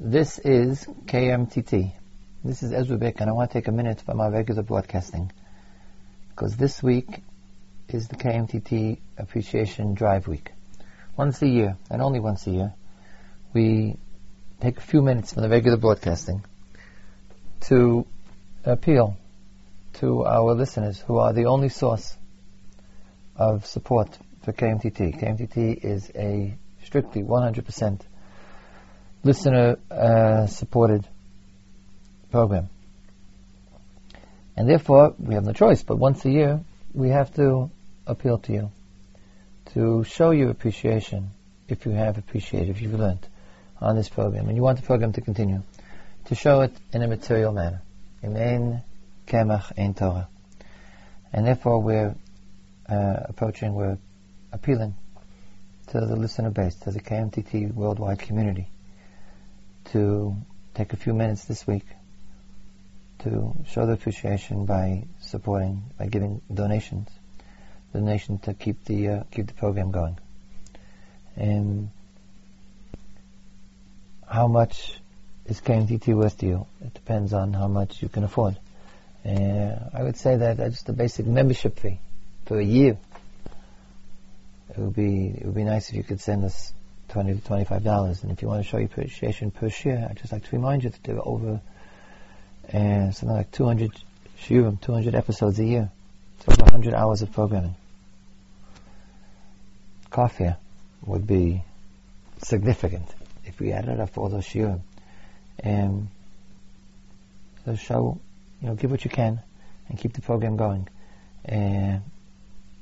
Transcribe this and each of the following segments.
This is KMTT. This is Ezra Bick, and I want to take a minute from our regular broadcasting because this week is the KMTT Appreciation Drive Week. Once a year, and only once a year, we take a few minutes from the regular broadcasting to appeal to our listeners who are the only source of support for KMTT. KMTT is a strictly 100% listener uh, supported program. And therefore, we have no choice, but once a year, we have to appeal to you to show your appreciation, if you have appreciated, if you've learned on this program, and you want the program to continue, to show it in a material manner. Amen, kemach, ein Torah. And therefore, we're uh, approaching, we're appealing to the listener base, to the KMTT worldwide community, to take a few minutes this week to show the appreciation by supporting, by giving donations, donation to keep the uh, keep the program going. And how much is KMTT worth to you? It depends on how much you can afford. Uh, I would say that just a basic membership fee for a year. It would be it would be nice if you could send us twenty to twenty five dollars. And if you want to show your appreciation per share, I'd just like to remind you that there are over uh, something like two hundred shiurim, two hundred episodes a year. It's over hundred hours of programming. Coffee would be significant if we added up all those shiurim. Um, so show, you know, give what you can and keep the program going. Uh,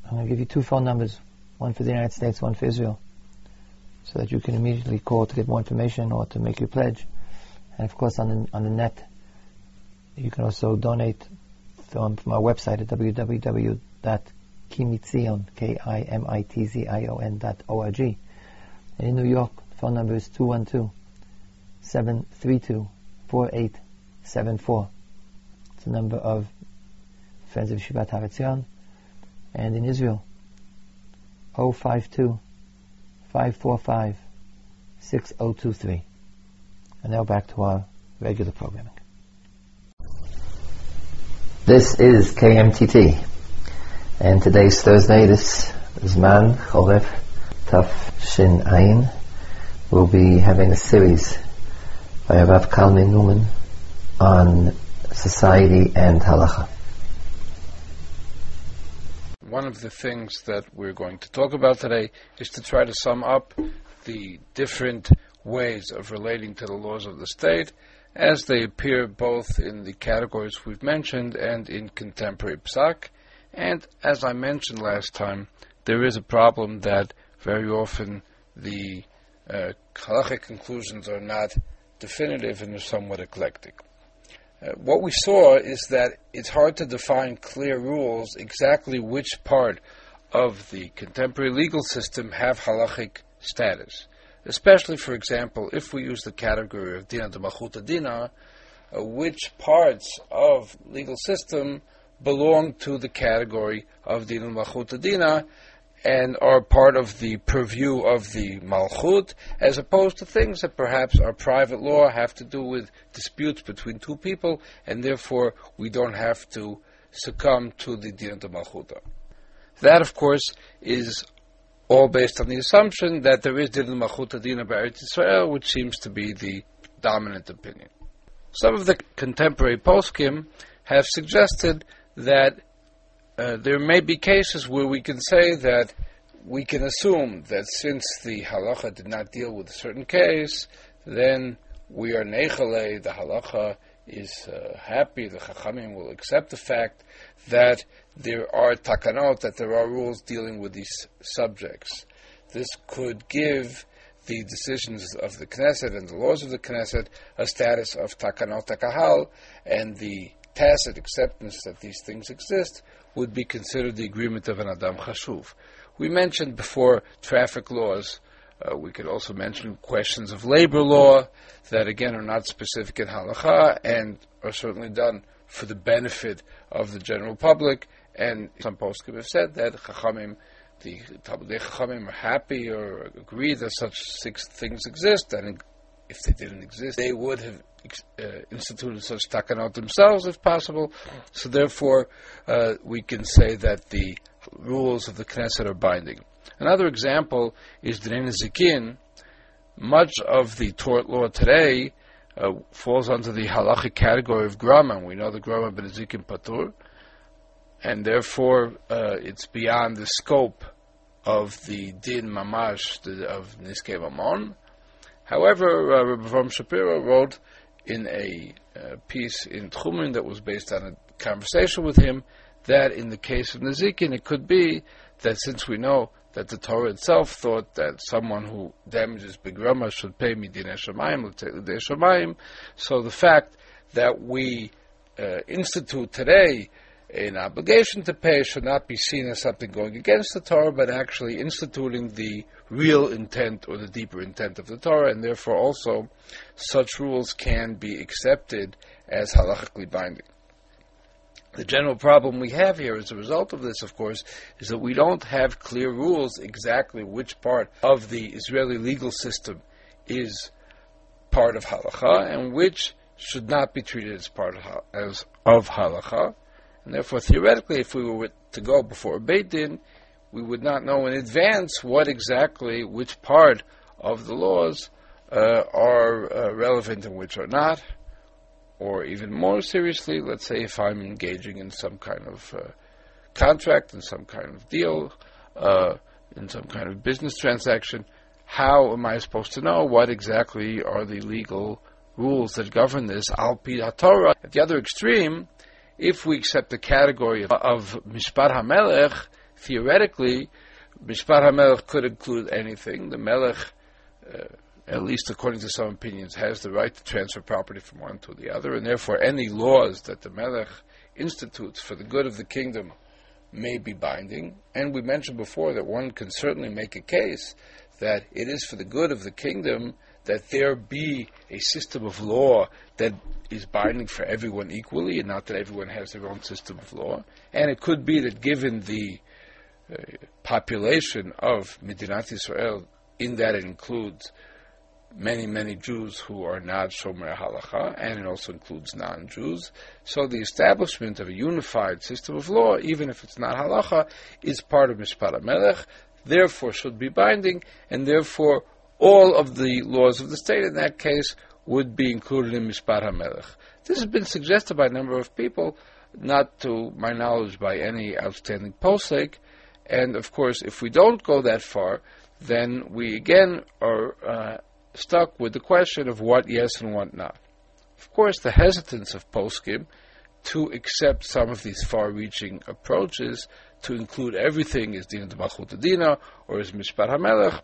I'm going to give you two phone numbers, one for the United States, one for Israel, so that you can immediately call to get more information or to make your pledge. And of course, on the, on the net, you can also donate from, from our website at www.kimitzion, K-I-M-I-T-Z-I-O-N. And in New York, the phone number is 212-732-4874. It's the number of Friends of Yeshivat Har Etzion. And in Israel, 052 545 6023. And now back to our regular programming. This is KMTT, and today's Thursday, this Zman Choref Taf Shin Ayin. We'll be having a series by Rav Kalman Neuman on society and halacha. One of the things that we're going to talk about today is to try to sum up the different ways of relating to the laws of the state as they appear both in the categories we've mentioned and in contemporary psak. And as I mentioned last time, there is a problem that very often the uh, conclusions are not definitive and are somewhat eclectic. Uh, what we saw is that it's hard to define clear rules exactly which part of the contemporary legal system have halachic status. Especially, for example, if we use the category of dina de malchuta dina, uh, which parts of legal system belong to the category of dina malchuta dina and are part of the purview of the malchut, as opposed to things that perhaps are private law, have to do with disputes between two people, and therefore we don't have to succumb to the Din de malchuta. That, of course, is all based on the assumption that there is din malchuta dina b'Eretz Israel, which seems to be the dominant opinion. Some of the contemporary poskim have suggested that uh, there may be cases where we can say that we can assume that since the halacha did not deal with a certain case, then we are nechale, the halacha is uh, happy, the chachamim will accept the fact that there are takanot, that there are rules dealing with these subjects. This could give the decisions of the Knesset and the laws of the Knesset a status of takanot takahal, and the tacit acceptance that these things exist would be considered the agreement of an Adam Chashuv. We mentioned before traffic laws. Uh, we could also mention questions of labor law that again are not specific in halacha and are certainly done for the benefit of the general public. And some poskim have said that Chachamim, the Talmudei Chachamim are happy or agree that such six things exist, and if they didn't exist, they would have uh, instituted such takanot themselves if possible. So therefore, uh, we can say that the rules of the Knesset are binding. Another example is Din Zikin. Much of the tort law today uh, falls under the halachic category of grama. We know the grama b'nezikin patur, and therefore uh, it's beyond the scope of the din mamash of niskei mamon. However, uh, Rabbi Shapiro wrote in a uh, piece in Techumin that was based on a conversation with him that in the case of Nezikin, it could be that since we know that the Torah itself thought that someone who damages Begrama should pay Midin Shamayim, so the fact that we uh, institute today an obligation to pay should not be seen as something going against the Torah, but actually instituting the real intent or the deeper intent of the Torah, and therefore also such rules can be accepted as halachically binding. The general problem we have here as a result of this, of course, is that we don't have clear rules exactly which part of the Israeli legal system is part of halacha and which should not be treated as part of, as of halacha. And therefore, theoretically, if we were to go before Beit Din, we would not know in advance what exactly, which part of the laws uh, are uh, relevant and which are not. Or even more seriously, let's say if I'm engaging in some kind of uh, contract, in some kind of deal, uh, in some kind of business transaction, how am I supposed to know what exactly are the legal rules that govern this? Al Torah. At the other extreme, if we accept the category of, of Mishpat HaMelech, theoretically, Mishpat HaMelech could include anything. The Melech, uh, at least according to some opinions, has the right to transfer property from one to the other, and therefore any laws that the Melech institutes for the good of the kingdom may be binding. And we mentioned before that one can certainly make a case that it is for the good of the kingdom that there be a system of law that is binding for everyone equally, and not that everyone has their own system of law. And it could be that given the uh, population of Medinat Israel, in that it includes many, many Jews who are not Shomer Halacha, and it also includes non-Jews. So the establishment of a unified system of law, even if it's not Halacha, is part of Mishpat Melech, therefore should be binding, and therefore all of the laws of the state in that case would be included in Mishpat HaMelech. This has been suggested by a number of people, not to my knowledge by any outstanding posek, and of course, if we don't go that far, then we again are uh, stuck with the question of what yes and what not. Of course, the hesitance of poskim to accept some of these far-reaching approaches to include everything as Dina de Dina or is Mishpat HaMelech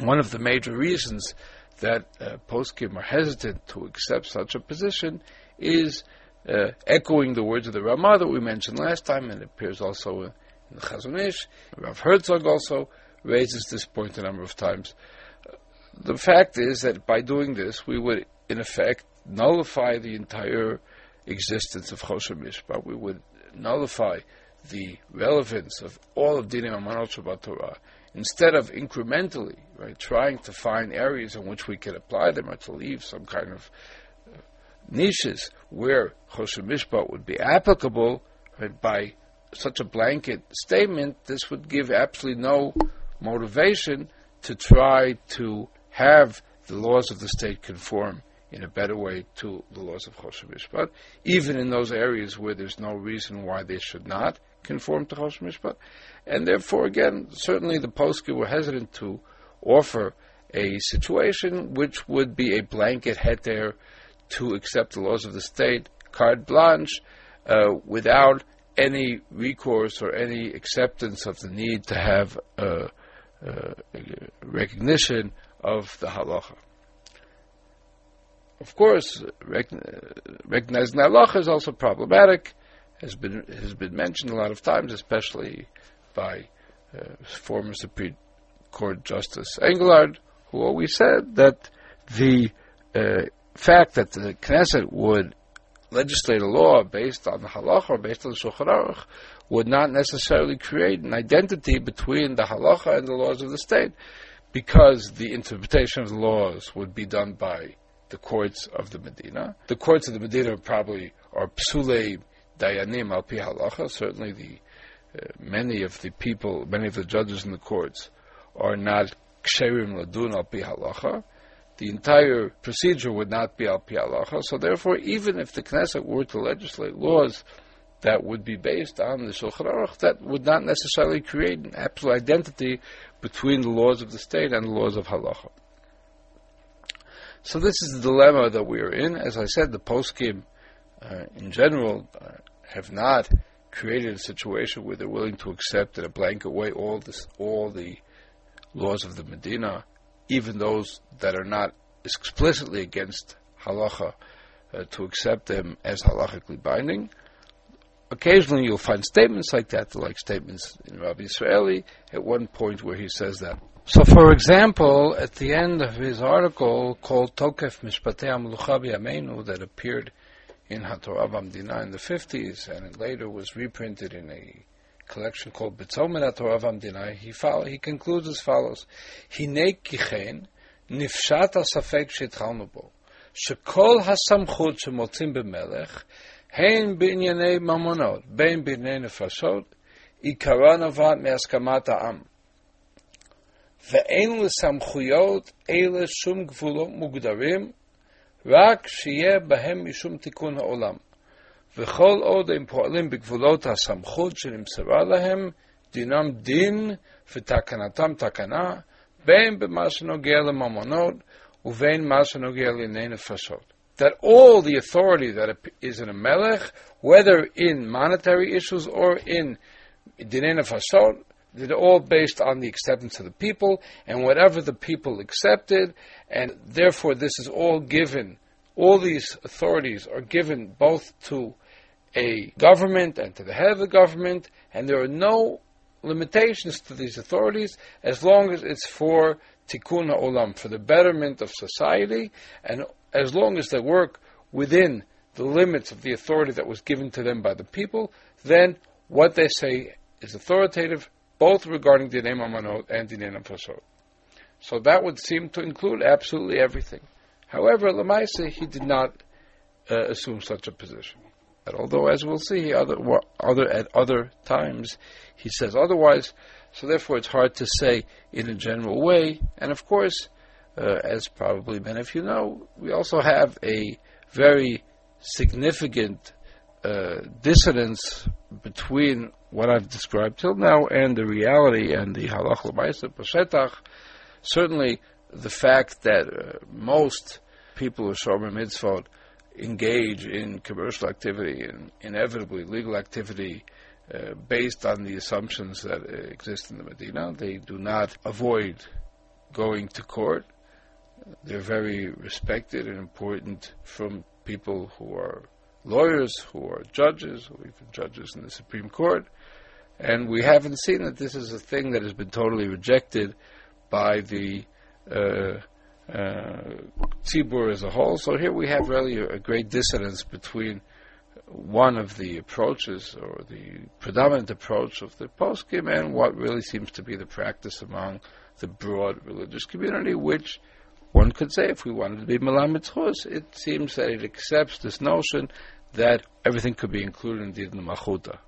one of the major reasons that uh, poskim are hesitant to accept such a position is uh, echoing the words of the Ramah that we mentioned last time, and it appears also in the Chazon Ish. Rav Herzog also raises this point a number of times. The fact is that by doing this, we would, in effect, nullify the entire existence of Choshen Mishpat. We would nullify the relevance of all of Dinim Amanot Shabbat Torah instead of incrementally, right, trying to find areas in which we can apply them or to leave some kind of uh, niches where Choshen Mishpat would be applicable, right, by such a blanket statement, this would give absolutely no motivation to try to have the laws of the state conform in a better way to the laws of Choshen Mishpat, even in those areas where there's no reason why they should not conform to Choshen Mishpat. And therefore, again, certainly the poskim were hesitant to offer a situation which would be a blanket heter to accept the laws of the state, carte blanche, uh, without any recourse or any acceptance of the need to have a, a recognition of the halacha. Of course, recognizing the halacha is also problematic, has been has been mentioned a lot of times, especially by uh, former Supreme Court Justice Englard, who always said that the uh, fact that the Knesset would legislate a law based on the halacha or based on the Shulchan Aruch would not necessarily create an identity between the halacha and the laws of the state. because the interpretation of the laws would be done by the courts of the Medina. The courts of the Medina probably are psulei dayanim al pi halacha. Certainly, the many of the people, many of the judges in the courts, are not ksherim ladun al pi halacha. The entire procedure would not be al pi halacha. So, therefore, even if the Knesset were to legislate laws that would be based on the Shulchan Aruch, that would not necessarily create an absolute identity between the laws of the state and the laws of halacha. So this is the dilemma that we are in. As I said, the poskim uh, in general uh, have not created a situation where they're willing to accept in a blanket way all this, all the laws of the Medina, even those that are not explicitly against halacha, uh, to accept them as halachically binding. Occasionally, you'll find statements like that, like statements in Rabbi Israeli at one point where he says that. So, for example, at the end of his article called Tokef Mishpatei Amlucha Amenu that appeared in HaTorah Vamdina in the 50s and it later was reprinted in a collection called Bitzomer HaTorah Vamdina, he, follow, he concludes as follows: Hine kichen nifshat הספק שהתחלנו בו, שכל הסמכות שמוצאים במלך הן בענייני ממונות, בין בענייני נפשות, עיקרה נובעת מהסכמת העם. ואין לסמכויות אלה שום גבולות מוגדרים, רק שיהיה בהם משום תיקון העולם. וכל עוד הם פועלים בגבולות הסמכות שנמסרה להם, דינם דין ותקנתם תקנה, בין במה שנוגע לממונות ובין מה שנוגע לענייני נפשות. that all the authority that is in a melech, whether in monetary issues or in dinei nefashot, they're all based on the acceptance of the people, and whatever the people accepted, and therefore this is all given, all these authorities are given both to a government and to the head of the government, and there are no limitations to these authorities as long as it's for tikkun olam, for the betterment of society, and as long as they work within the limits of the authority that was given to them by the people, then what they say is authoritative, both regarding Dinei Mamonot and Dinei Nefashot. So that would seem to include absolutely everything. However, Lamaisa, he did not uh, assume such a position. And although, as we'll see, other, other, at other times, he says otherwise, so therefore it's hard to say in a general way. And of course, uh, as probably many of you know, we also have a very significant uh, dissonance between what I've described till now and the reality and the halach l'maisa b'shetach. Certainly, the fact that uh, most people of Shomer Mitzvot engage in commercial activity and inevitably legal activity uh, based on the assumptions that uh, exist in the Medina. They do not avoid going to court. They're very respected and important from people who are lawyers, who are judges, or even judges in the Supreme Court. And we haven't seen that this is a thing that has been totally rejected by the uh, uh, Tzibur as a whole. So here we have really a, a great dissonance between one of the approaches or the predominant approach of the poskim and what really seems to be the practice among the broad religious community, which one could say, if we wanted to be Melamed it seems that it accepts this notion that everything could be included indeed in the Malchuta.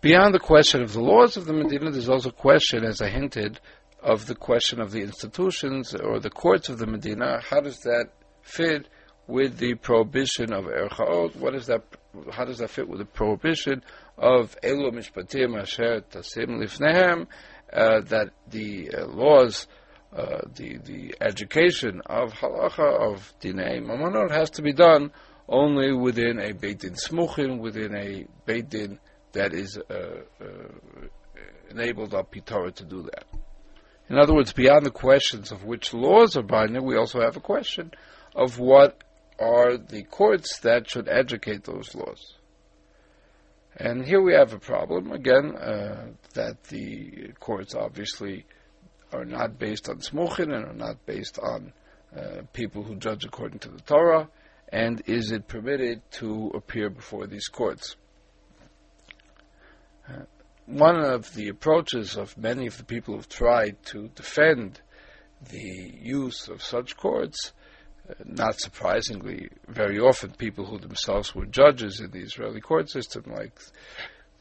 Beyond the question of the laws of the Medina, there's also a question, as I hinted, of the question of the institutions or the courts of the Medina. How does that fit with the prohibition of erchaot? What is that? How does that fit with the prohibition of elu mishpatim asher tasim lifnehem? Uh, that the uh, laws uh, the the education of halacha of dinei mamonot has to be done only within a beit din smuchin, within a beit din that is uh, uh, enabled our Torah to do that. In other words, beyond the questions of which laws are binding, we also have a question of what are the courts that should educate those laws. And here we have a problem again uh, that the courts obviously are not based on smuchin and are not based on uh, people who judge according to the Torah, and is it permitted to appear before these courts? One of the approaches of many of the people who've tried to defend the use of such courts, uh, not surprisingly, very often people who themselves were judges in the Israeli court system, like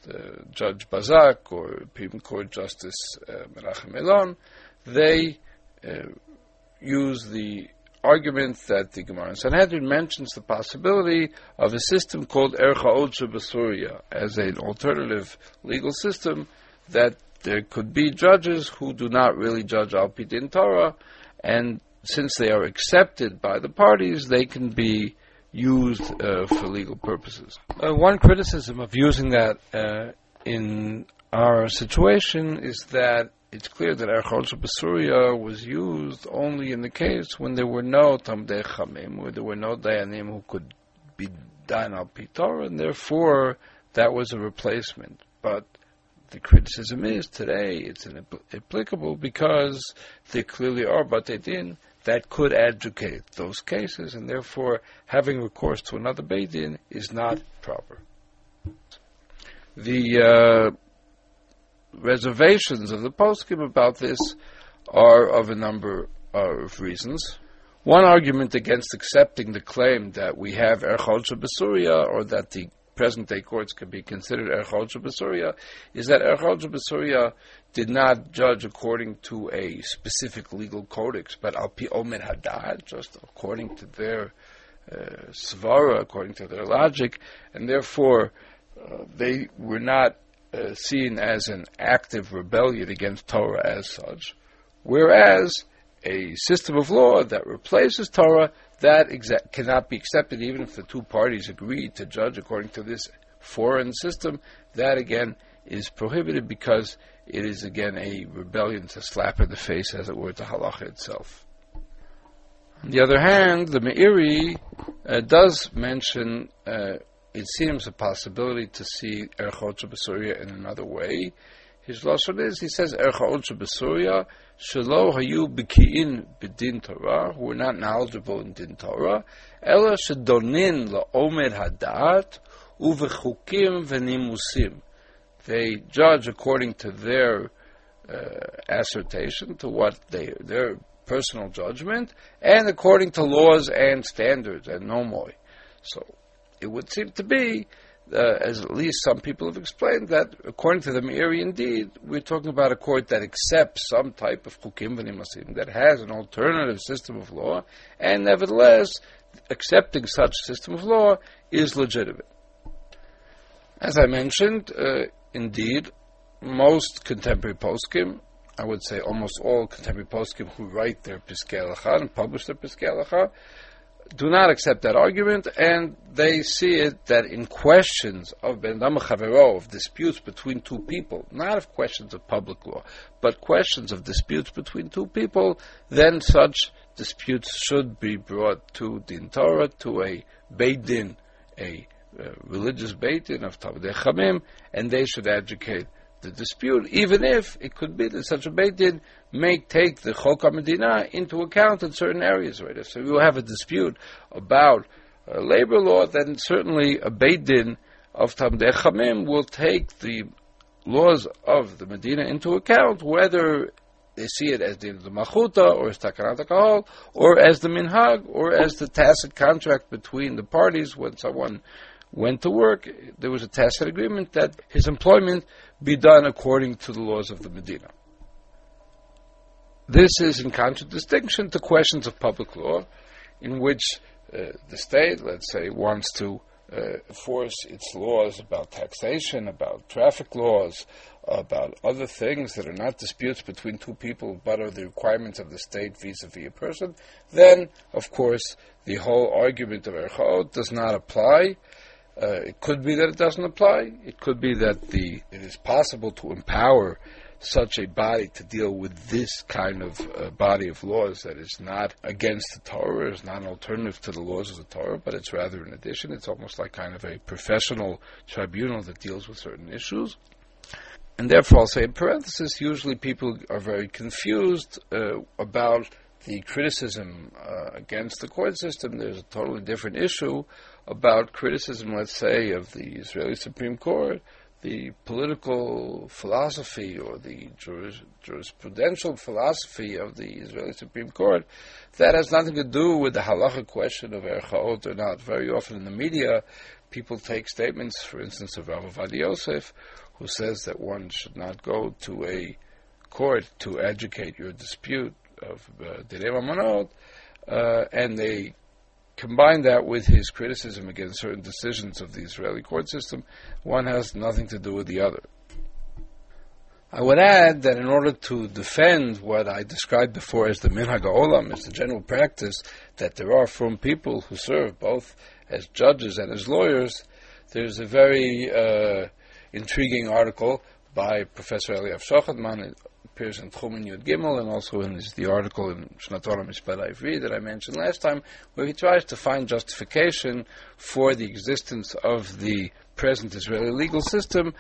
the Judge Bazak or Supreme Court Justice uh, Menachem Elon, they uh, use the argument that the Gemara in Sanhedrin mentions the possibility of a system called Ercha Odsha Basuria as an alternative legal system that there could be judges who do not really judge Al Pidin Torah, and since they are accepted by the parties, they can be used uh, for legal purposes. Uh, one criticism of using that uh, in our situation is that it's clear that Erchot Basuria was used only in the case when there were no Tamdei Chamim, where there were no Dayanim who could be done al Pitor, and therefore that was a replacement. But the criticism is today it's inapplicable because there clearly are Batei that could adjudicate those cases, and therefore having recourse to another Beidin is not proper. The uh, reservations of the poskim about this are of a number of reasons. One argument against accepting the claim that we have Erchol Basuria or that the present day courts can be considered Erchol Basuria is that Erchol Basuria did not judge according to a specific legal codex, but al pi omer hadad, just according to their uh, svara, according to their logic, and therefore uh, they were not uh, seen as an active rebellion against Torah as such, whereas a system of law that replaces Torah that exa- cannot be accepted even if the two parties agree to judge according to this foreign system. That again is prohibited because it is again a rebellion to slap in the face, as it were, to halacha itself. On the other hand, the Meiri uh, does mention uh, it seems a possibility to see Erchot Basuria in another way. His lashon is he says Erchot Basuria Shelo Hayu Bikiin B'Din Torah who are not knowledgeable in Din Torah Ela Shedonin LaOmer Hadat Uvechukim Venimusim. They judge according to their uh, assertion, to what they their personal judgment, and according to laws and standards and nomoi. So it would seem to be, uh, as at least some people have explained, that according to the Meiri, indeed, we're talking about a court that accepts some type of chukim v'nimasim, that has an alternative system of law, and nevertheless, accepting such system of law is legitimate. As I mentioned, uh, indeed, most contemporary poskim, I would say almost all contemporary poskim who write their Piskei and publish their Piskei do not accept that argument, and they see it that in questions of Ben Chavero, of disputes between two people, not of questions of public law, but questions of disputes between two people, then such disputes should be brought to Din Torah, to a Beit Din, a uh, religious Beit Din of Talmidei Chamim, and they should adjudicate the dispute, even if it could be that such a Beit Din may take the Chok Medina into account in certain areas. Right? If you have a dispute about uh, labor law, then certainly a Beit Din of Talmidei Chamim will take the laws of the Medina into account, whether they see it as the Malchuta, or as Takanat Kahal, or as the Minhag, or as the tacit contract between the parties when someone went to work, there was a tacit agreement that his employment be done according to the laws of the Medina. This is in contradistinction to questions of public law, in which uh, the state, let's say, wants to uh, enforce its laws about taxation, about traffic laws, about other things that are not disputes between two people but are the requirements of the state vis-a-vis a person, then, of course, the whole argument of Erchaot does not apply, uh, it could be that it doesn't apply. It could be that the it is possible to empower such a body to deal with this kind of uh, body of laws that is not against the Torah, is not an alternative to the laws of the Torah, but it's rather an addition. It's almost like kind of a professional tribunal that deals with certain issues. And therefore, I'll say in parenthesis, usually people are very confused uh, about the criticism uh, against the court system. There's a totally different issue about criticism, let's say, of the Israeli Supreme Court the political philosophy or the juris, jurisprudential philosophy of the Israeli Supreme Court, that has nothing to do with the halacha question of erchaot or not. Very often in the media, people take statements, for instance, of Rav Ovadia Yosef, who says that one should not go to a court to educate your dispute of uh, Direi uh, and they combine that with his criticism against certain decisions of the Israeli court system, one has nothing to do with the other. I would add that in order to defend what I described before as the minhag olam, as the general practice that there are from people who serve both as judges and as lawyers, there's a very uh, intriguing article by Professor Eliav Shochatman appears in Techumin Yud Gimel and also in this, the article in Shnatora Mishpat Ivri that I mentioned last time, where he tries to find justification for the existence of the present Israeli legal system,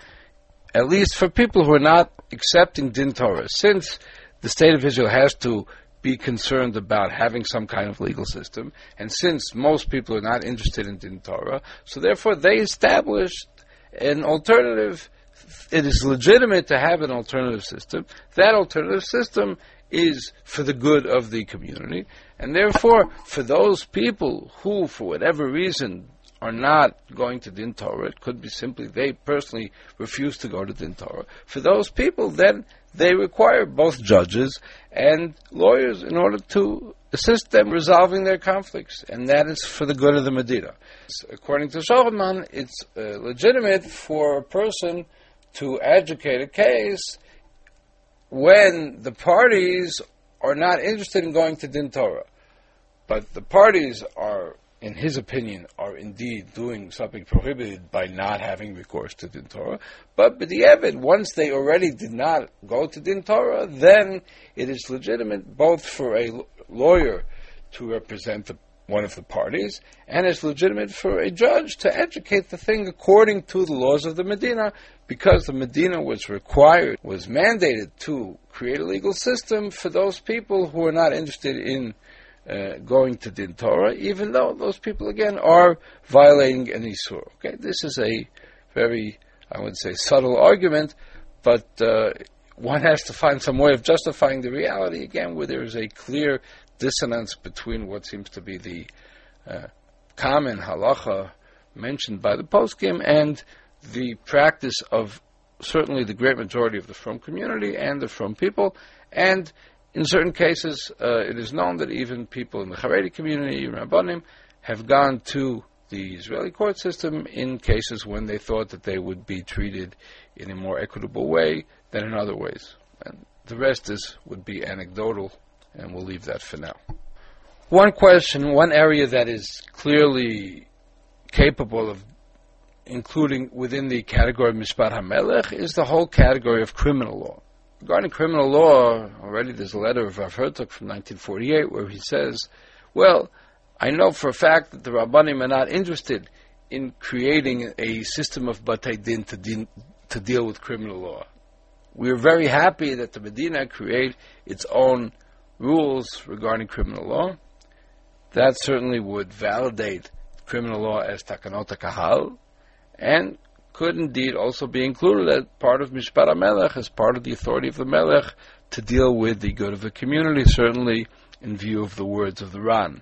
at least for people who are not accepting Din Torah. Since the state of Israel has to be concerned about having some kind of legal system, and since most people are not interested in Din Torah, so therefore they established an alternative it is legitimate to have an alternative system. That alternative system is for the good of the community, and therefore, for those people who, for whatever reason, are not going to Din Torah, it could be simply they personally refuse to go to Din Torah. For those people, then they require both judges and lawyers in order to assist them resolving their conflicts, and that is for the good of the Medina. According to Shochatman, it's uh, legitimate for a person to educate a case when the parties are not interested in going to Din Torah. But the parties are, in his opinion, are indeed doing something prohibited by not having recourse to Din Torah. But the Evid, once they already did not go to Din Torah, then it is legitimate both for a lawyer to represent the one of the parties, and it's legitimate for a judge to educate the thing according to the laws of the Medina, because the Medina was required, was mandated to create a legal system for those people who are not interested in uh, going to Din Torah, even though those people again are violating an Isur. Okay, this is a very, I would say, subtle argument, but uh, one has to find some way of justifying the reality again, where there is a clear dissonance between what seems to be the uh, common halacha mentioned by the poskim and the practice of certainly the great majority of the Frum community and the Frum people. And in certain cases, uh, it is known that even people in the Haredi community, Rabbanim, have gone to the Israeli court system in cases when they thought that they would be treated in a more equitable way than in other ways. And the rest is would be anecdotal and we'll leave that for now. One question, one area that is clearly capable of including within the category of Mishpat HaMelech is the whole category of criminal law. Regarding criminal law, already there's a letter of Rav Herzog from 1948 where he says, well, I know for a fact that the Rabbanim are not interested in creating a system of Batei Din to, din to deal with criminal law. We are very happy that the Medina create its own rules regarding criminal law. That certainly would validate criminal law as takanot kahal, and could indeed also be included as part of Mishpat Melech, as part of the authority of the Melech to deal with the good of the community, certainly in view of the words of the Ran.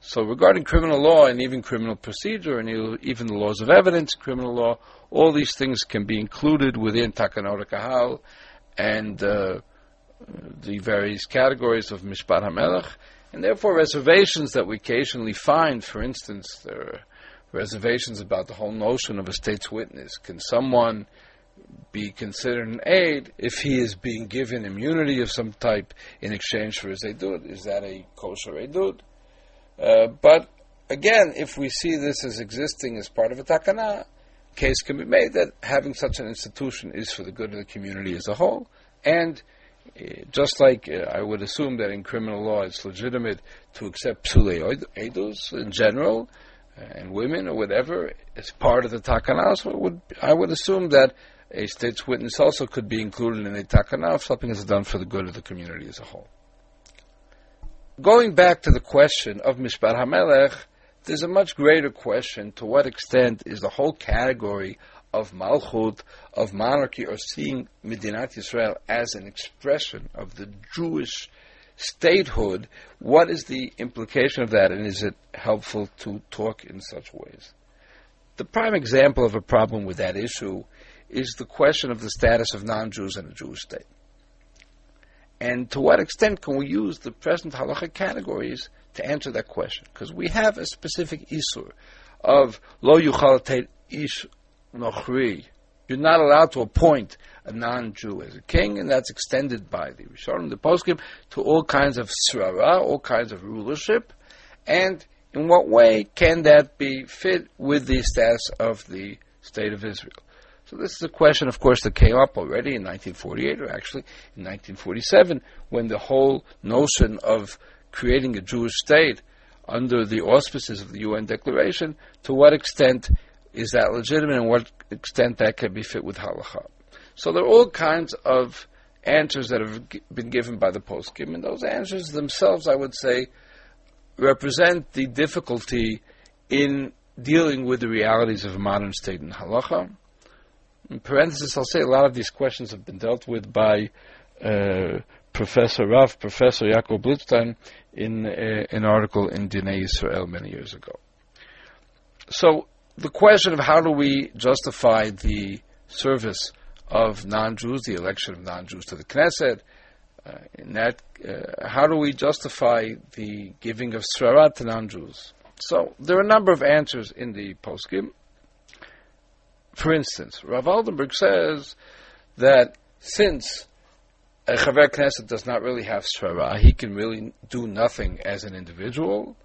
So regarding criminal law and even criminal procedure and even the laws of evidence, criminal law, all these things can be included within Takanot Kahal, and uh, the various categories of Mishpat HaMelech, and therefore reservations that we occasionally find, for instance, there are reservations about the whole notion of a state's witness. Can someone be considered an aid if he is being given immunity of some type in exchange for his edut? Is that a kosher edut? Uh, but again, if we see this as existing as part of a takana, case can be made that having such an institution is for the good of the community as a whole, and just like uh, I would assume that in criminal law it's legitimate to accept psule edus in general, uh, and women or whatever as part of the takana, so would, I would assume that a state's witness also could be included in a takana if something is done for the good of the community as a whole. Going back to the question of Mishpat HaMelech, there's a much greater question to what extent is the whole category of Malchut, of monarchy, or seeing Medinat Yisrael as an expression of the Jewish statehood, what is the implication of that, and is it helpful to talk in such ways? The prime example of a problem with that issue is the question of the status of non Jews in a Jewish state. And to what extent can we use the present halacha categories to answer that question? Because we have a specific isur of lo yuchal ish nochri. You're not allowed to appoint a non-Jew as a king, and that's extended by the Rishonim, the Poskim, to all kinds of srara, all kinds of rulership. And in what way can that be fit with the status of the state of Israel? So this is a question, of course, that came up already in 1948, or actually in 1947, when the whole notion of creating a Jewish state under the auspices of the UN Declaration, to what extent is that legitimate and what extent that can be fit with halacha. So there are all kinds of answers that have been given by the poskim, and those answers themselves, I would say, represent the difficulty in dealing with the realities of a modern state in halacha in parenthesis, I'll say a lot of these questions have been dealt with by uh, Professor Rav, Professor Yaakov Blidstein, in uh, an article in Dinei Israel many years ago. So, the question of how do we justify the service of non-Jews, the election of non-Jews to the Knesset, uh, in that, uh, how do we justify the giving of srarat to non-Jews? So, there are a number of answers in the poskim. For instance, Rav Waldenberg says that since a Chaver Knesset does not really have srara, he can really do nothing as an individual.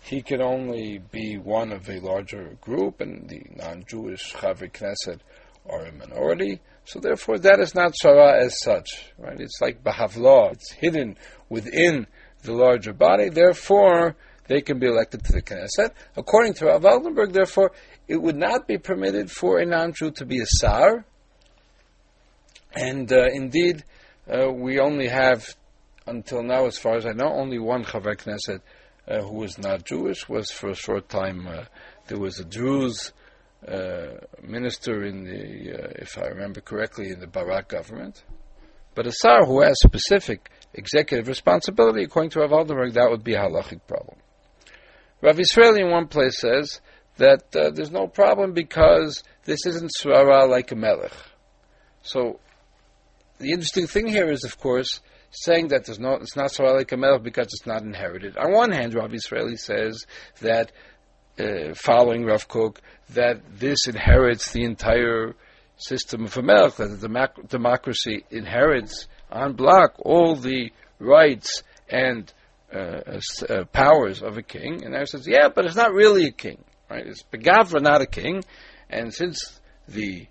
He can only be one of a larger group, and the non-Jewish Chaver Knesset are a minority. So therefore, that is not srara as such. Right? It's like Bahavla. It's hidden within the larger body. Therefore, they can be elected to the Knesset. According to Rav Waldenberg, therefore, it would not be permitted for a non-Jew to be a sar. And uh, indeed, uh, we only have, until now, as far as I know, only one Chaver Knesset uh, who was not Jewish. Was for a short time uh, there was a Druze minister in the, uh, if I remember correctly, in the Barak government. But a sar who has specific executive responsibility, according to Rav Waldenberg, that would be a halachic problem. Rav Israeli in one place says that uh, there's no problem because this isn't Surara like a Melech. So, the interesting thing here is, of course, saying that there's no, it's not Surara like a Melech because it's not inherited. On one hand, Rabbi Israeli says that, uh, following Rav Kook, that this inherits the entire system of a Melech, that the democ- democracy inherits on block all the rights and uh, uh, powers of a king. And I says, yeah, but it's not really a king. Right? It's Begavra, not a king. And since the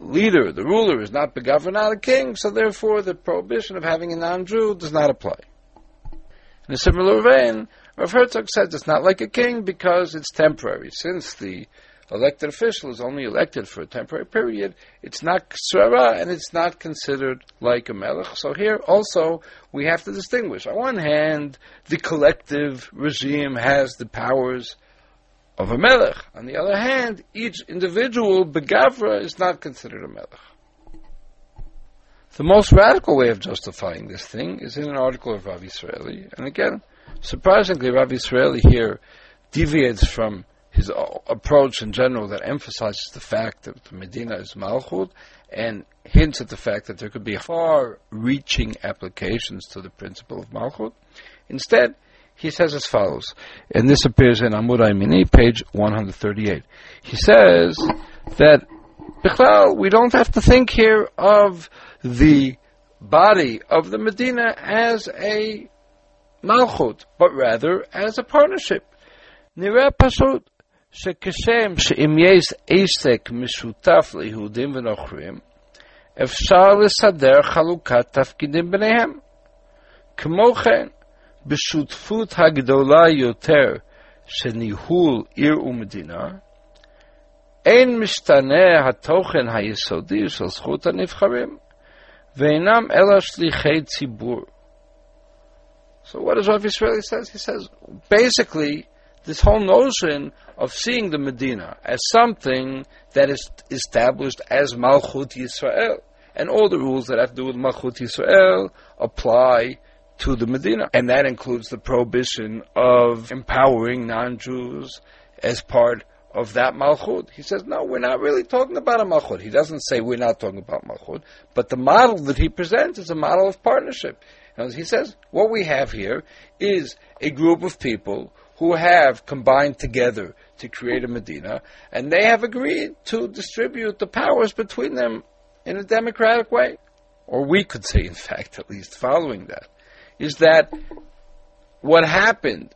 leader, the ruler, is not Begavra, not a king, so therefore the prohibition of having a non-Jew does not apply. In a similar vein, Rav Herzog says it's not like a king because it's temporary. Since the elected official is only elected for a temporary period, it's not ksrara and it's not considered like a melech. So here also we have to distinguish. On one hand, the collective regime has the powers of a melech. On the other hand, each individual begavra is not considered a melech. The most radical way of justifying this thing is in an article of Rav Israeli, and again, surprisingly, Rav Israeli here deviates from his approach in general that emphasizes the fact that the Medina is Malchut and hints at the fact that there could be far-reaching applications to the principle of Malchut. Instead, he says as follows, and this appears in Amud Mini, page 138. He says that we don't have to think here of the body of the Medina as a malchut, but rather as a partnership. נראה פשוט שכשם שאם יש עסק משותף ליהודים ונוכרים, אפשר לסדר חלוקת תפקידים ביניהם. כמו כן, בשותפות הגדולה יותר של ניהול עיר ומדינה, אין משתנה התוכן היסודי של זכות הנבחרים, ואינם אלא שליחי ציבור. so what does Rav Israeli says? He says, basically, this whole notion of seeing the Medina as something that is established as Malchut Yisrael. And all the rules that have to do with Malchut Yisrael apply to the Medina. And that includes the prohibition of empowering non-Jews as part of that Malchut. He says, no, we're not really talking about a Malchut. He doesn't say we're not talking about Malchut, but the model that he presents is a model of partnership. And he says, what we have here is a group of people who have combined together to create a Medina, and they have agreed to distribute the powers between them in a democratic way. Or we could say, in fact, at least following that, is that what happened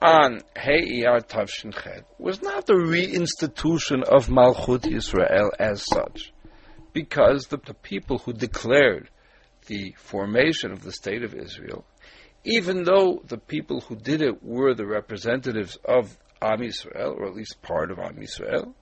on He'iyar Tavshin was not the reinstitution of Malchut Israel as such, because the, the people who declared the formation of the state of Israel, even though the people who did it were the representatives of Am Yisrael, or at least part of Am Yisrael,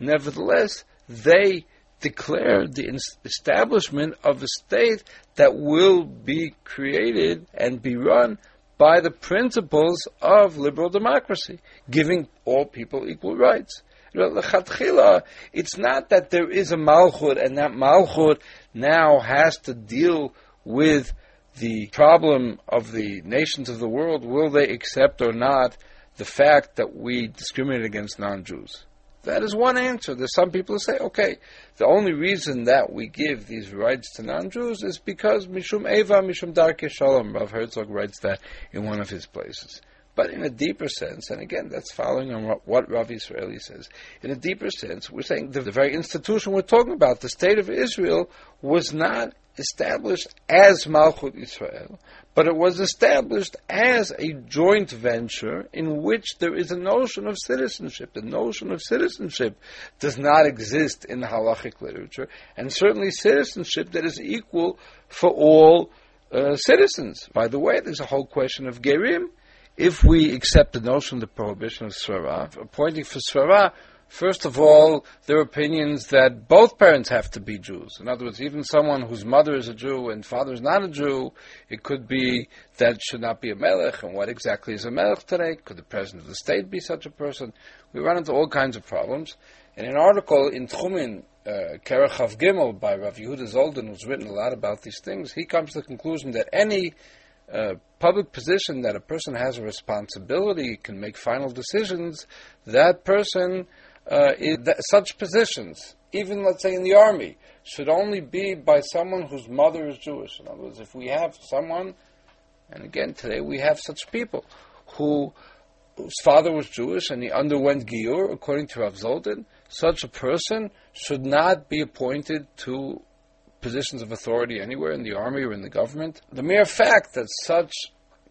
nevertheless, they declared the establishment of a state that will be created and be run by the principles of liberal democracy, giving all people equal rights. It's not that there is a malchut and that malchut now has to deal with the problem of the nations of the world. Will they accept or not the fact that we discriminate against non-Jews? That is one answer. There's some people who say, okay, the only reason that we give these rights to non-Jews is because Mishum Eva, Mishum Darke Shalom. Rav Herzog writes that in one of his places. But in a deeper sense, and again, that's following on what Rav Israeli says, in a deeper sense, we're saying the, the very institution we're talking about, the state of Israel, was not established as Malchut Israel, but it was established as a joint venture in which there is a notion of citizenship. The notion of citizenship does not exist in the halachic literature, and certainly citizenship that is equal for all uh, citizens. By the way, there's a whole question of gerim. If we accept the notion of the prohibition of srara, appointing for srara First of all, there are opinions that both parents have to be Jews. In other words, even someone whose mother is a Jew and father is not a Jew, it could be that should not be a melech. And what exactly is a melech today? Could the president of the state be such a person? We run into all kinds of problems. In an article in Techumin, uh, Kerach Gimel by Rav Yehuda Zoldan, who's written a lot about these things, he comes to the conclusion that any uh, public position that a person has a responsibility, can make final decisions, that person uh, such positions, even let's say in the army, should only be by someone whose mother is Jewish. In other words, if we have someone, and again today we have such people who whose father was Jewish and he underwent giur, according to Rav Zoldan, such a person should not be appointed to positions of authority anywhere in the army or in the government. The mere fact that such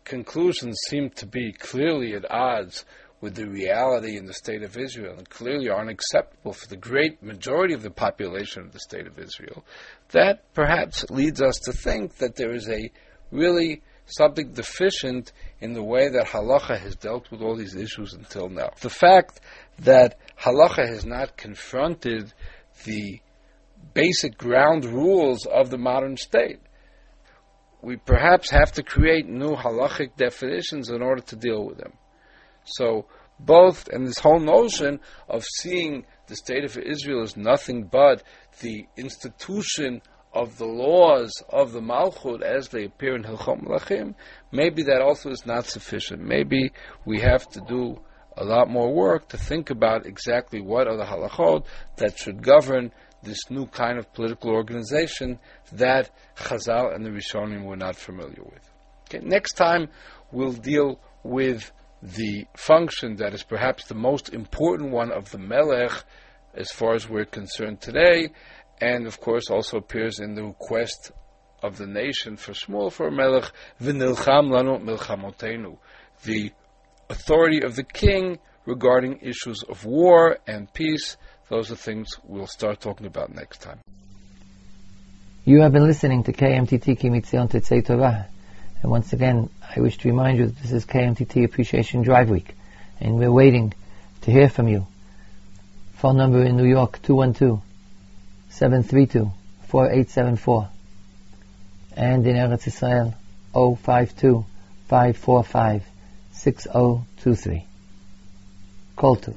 conclusions seem to be clearly at odds with the reality in the state of Israel and clearly are unacceptable for the great majority of the population of the state of Israel, that perhaps leads us to think that there is a really something deficient in the way that halacha has dealt with all these issues until now. The fact that halacha has not confronted the basic ground rules of the modern state. We perhaps have to create new halachic definitions in order to deal with them. So both, and this whole notion of seeing the state of Israel as nothing but the institution of the laws of the Malchut as they appear in Hilchot Melachim, maybe that also is not sufficient. Maybe we have to do a lot more work to think about exactly what are the halachot that should govern this new kind of political organization that Chazal and the Rishonim were not familiar with. Okay, next time we'll deal with the function that is perhaps the most important one of the Melech as far as we're concerned today, and of course also appears in the request of the nation for Shmuel for Melech, v'nilcham lanu milchamotenu, the authority of the king regarding issues of war and peace. Those are things we'll start talking about next time. You have been listening to KMTT Ki Mitzion Tetzei Torah. And once again, I wish to remind you that this is KMTT Appreciation Drive Week, and we're waiting to hear from you. Phone number in New York, 212-732-4874. And in Eretz Israel, 052-545-7000. 6023. Kol Tov.